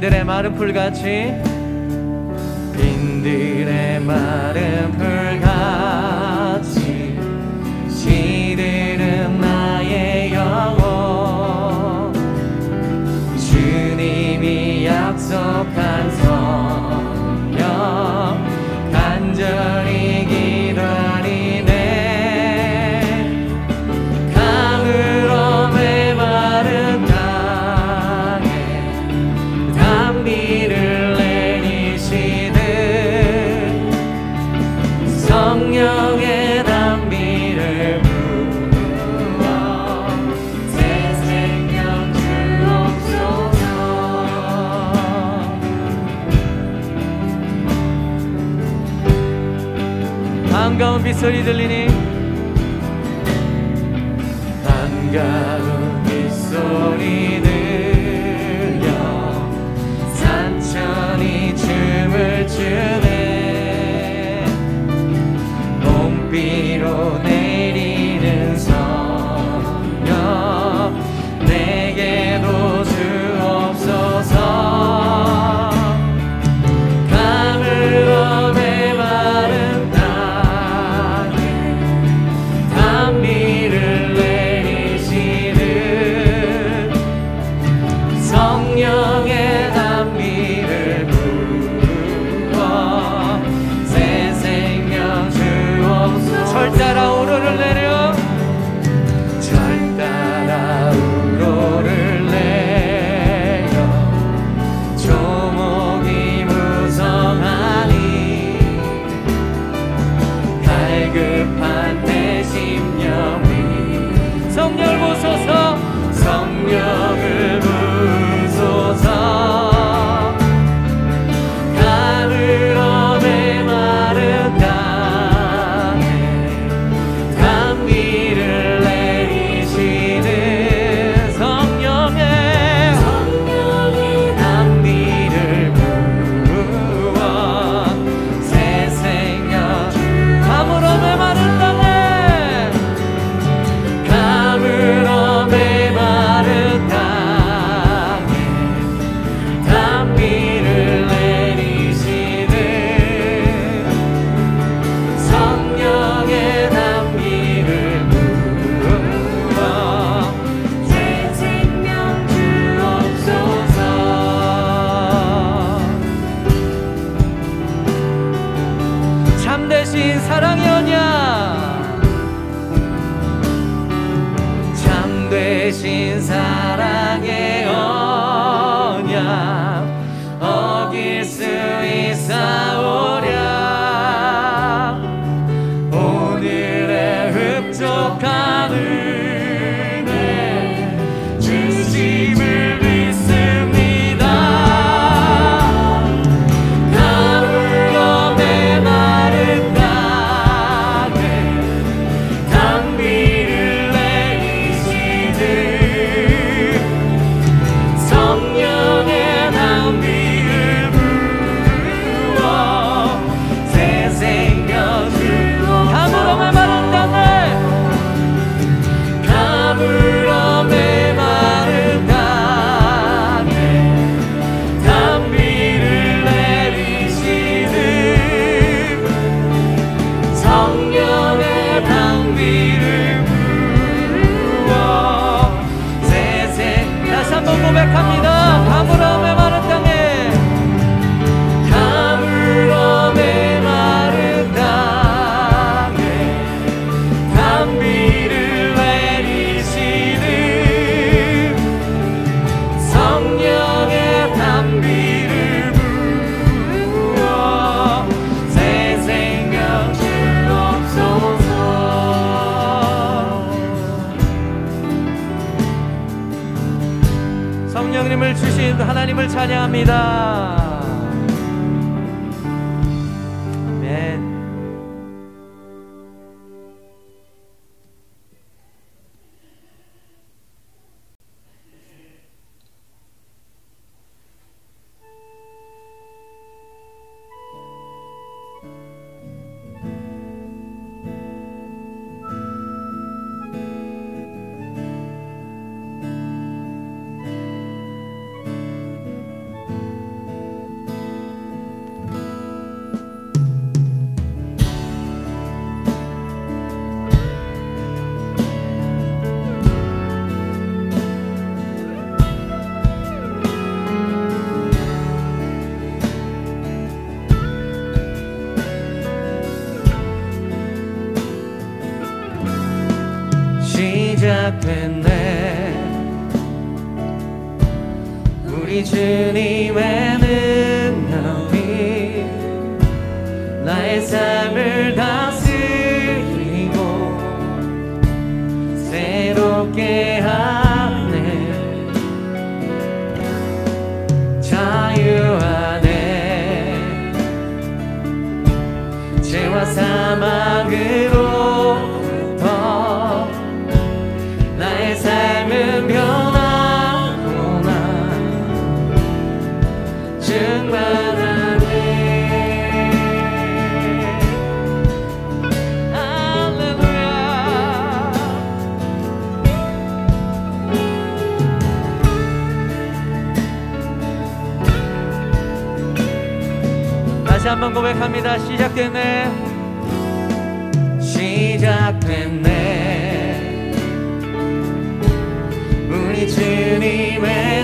빈들의 마른 풀같이. 빈들의 마른 주신 하나님을 찬양합니다. 되네. 우리 주님의 능력이 나의 삶을 다스리고 새롭게 하네. 자유하네. 죄와 사망으로 한번 고백합니다. 시작됐네. 시작됐네. 우리 주님의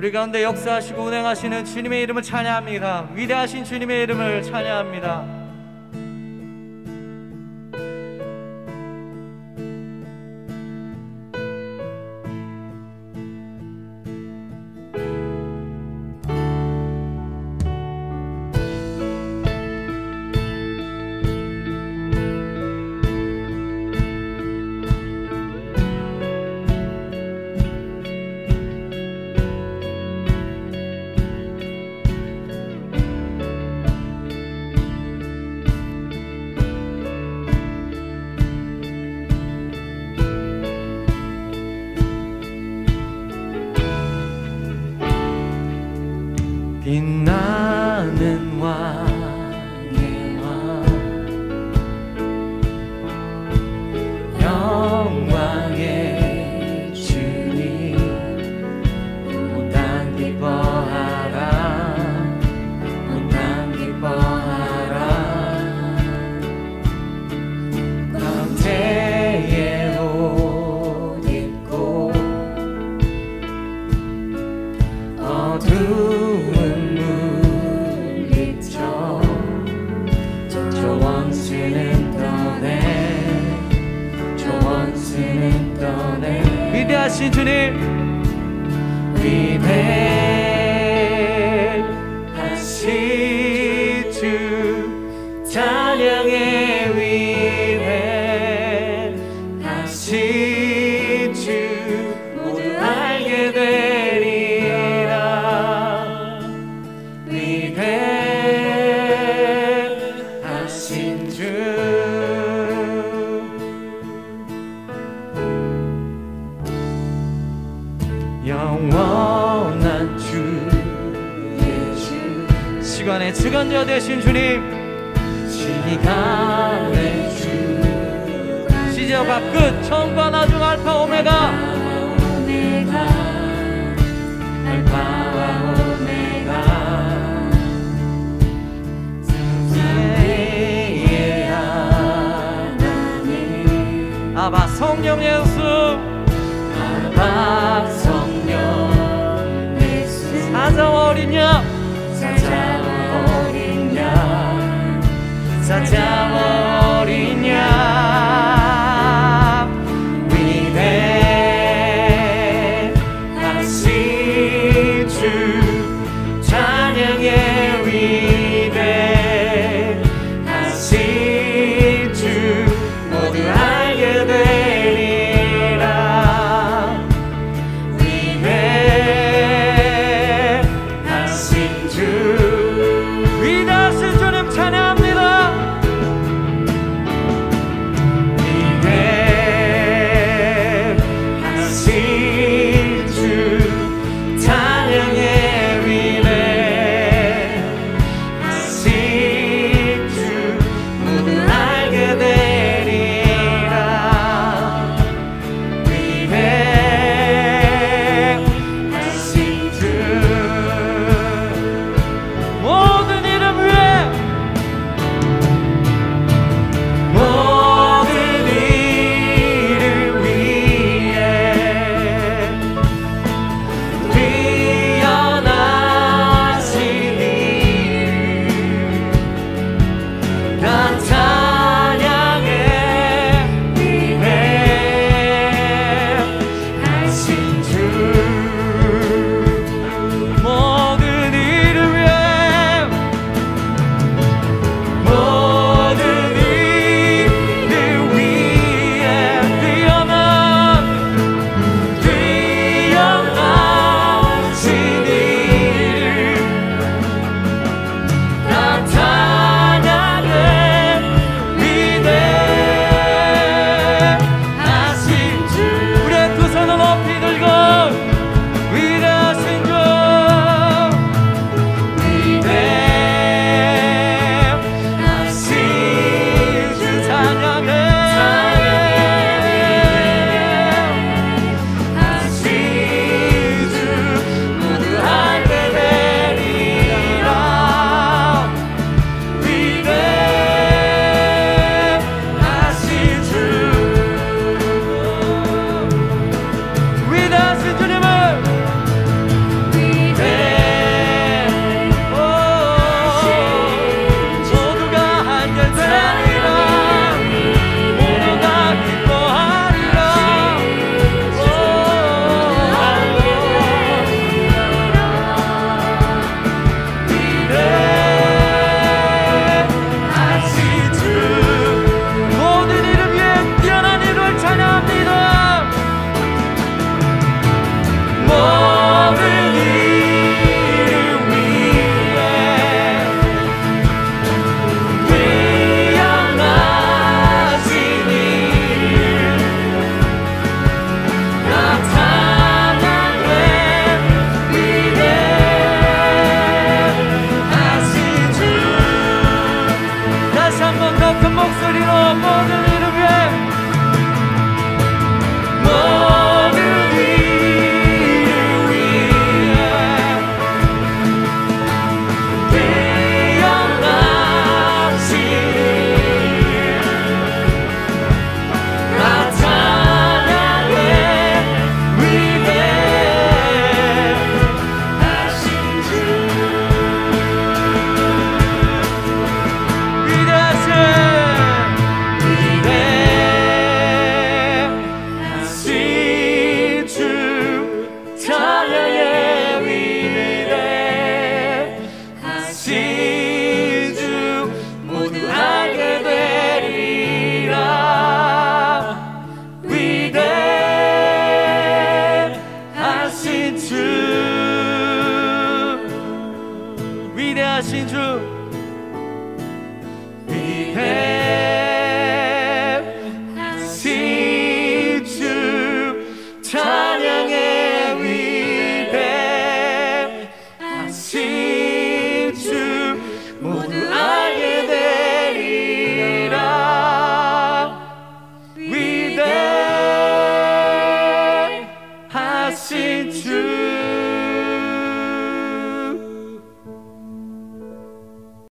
우리 가운데 역사하시고 운행하시는 주님의 이름을 찬양합니다. 위대하신 주님의 이름을 찬양합니다. see 성령 예수 아바 성령 예수. 사자와 어린 양 사자와 어린 양 사자와 清楚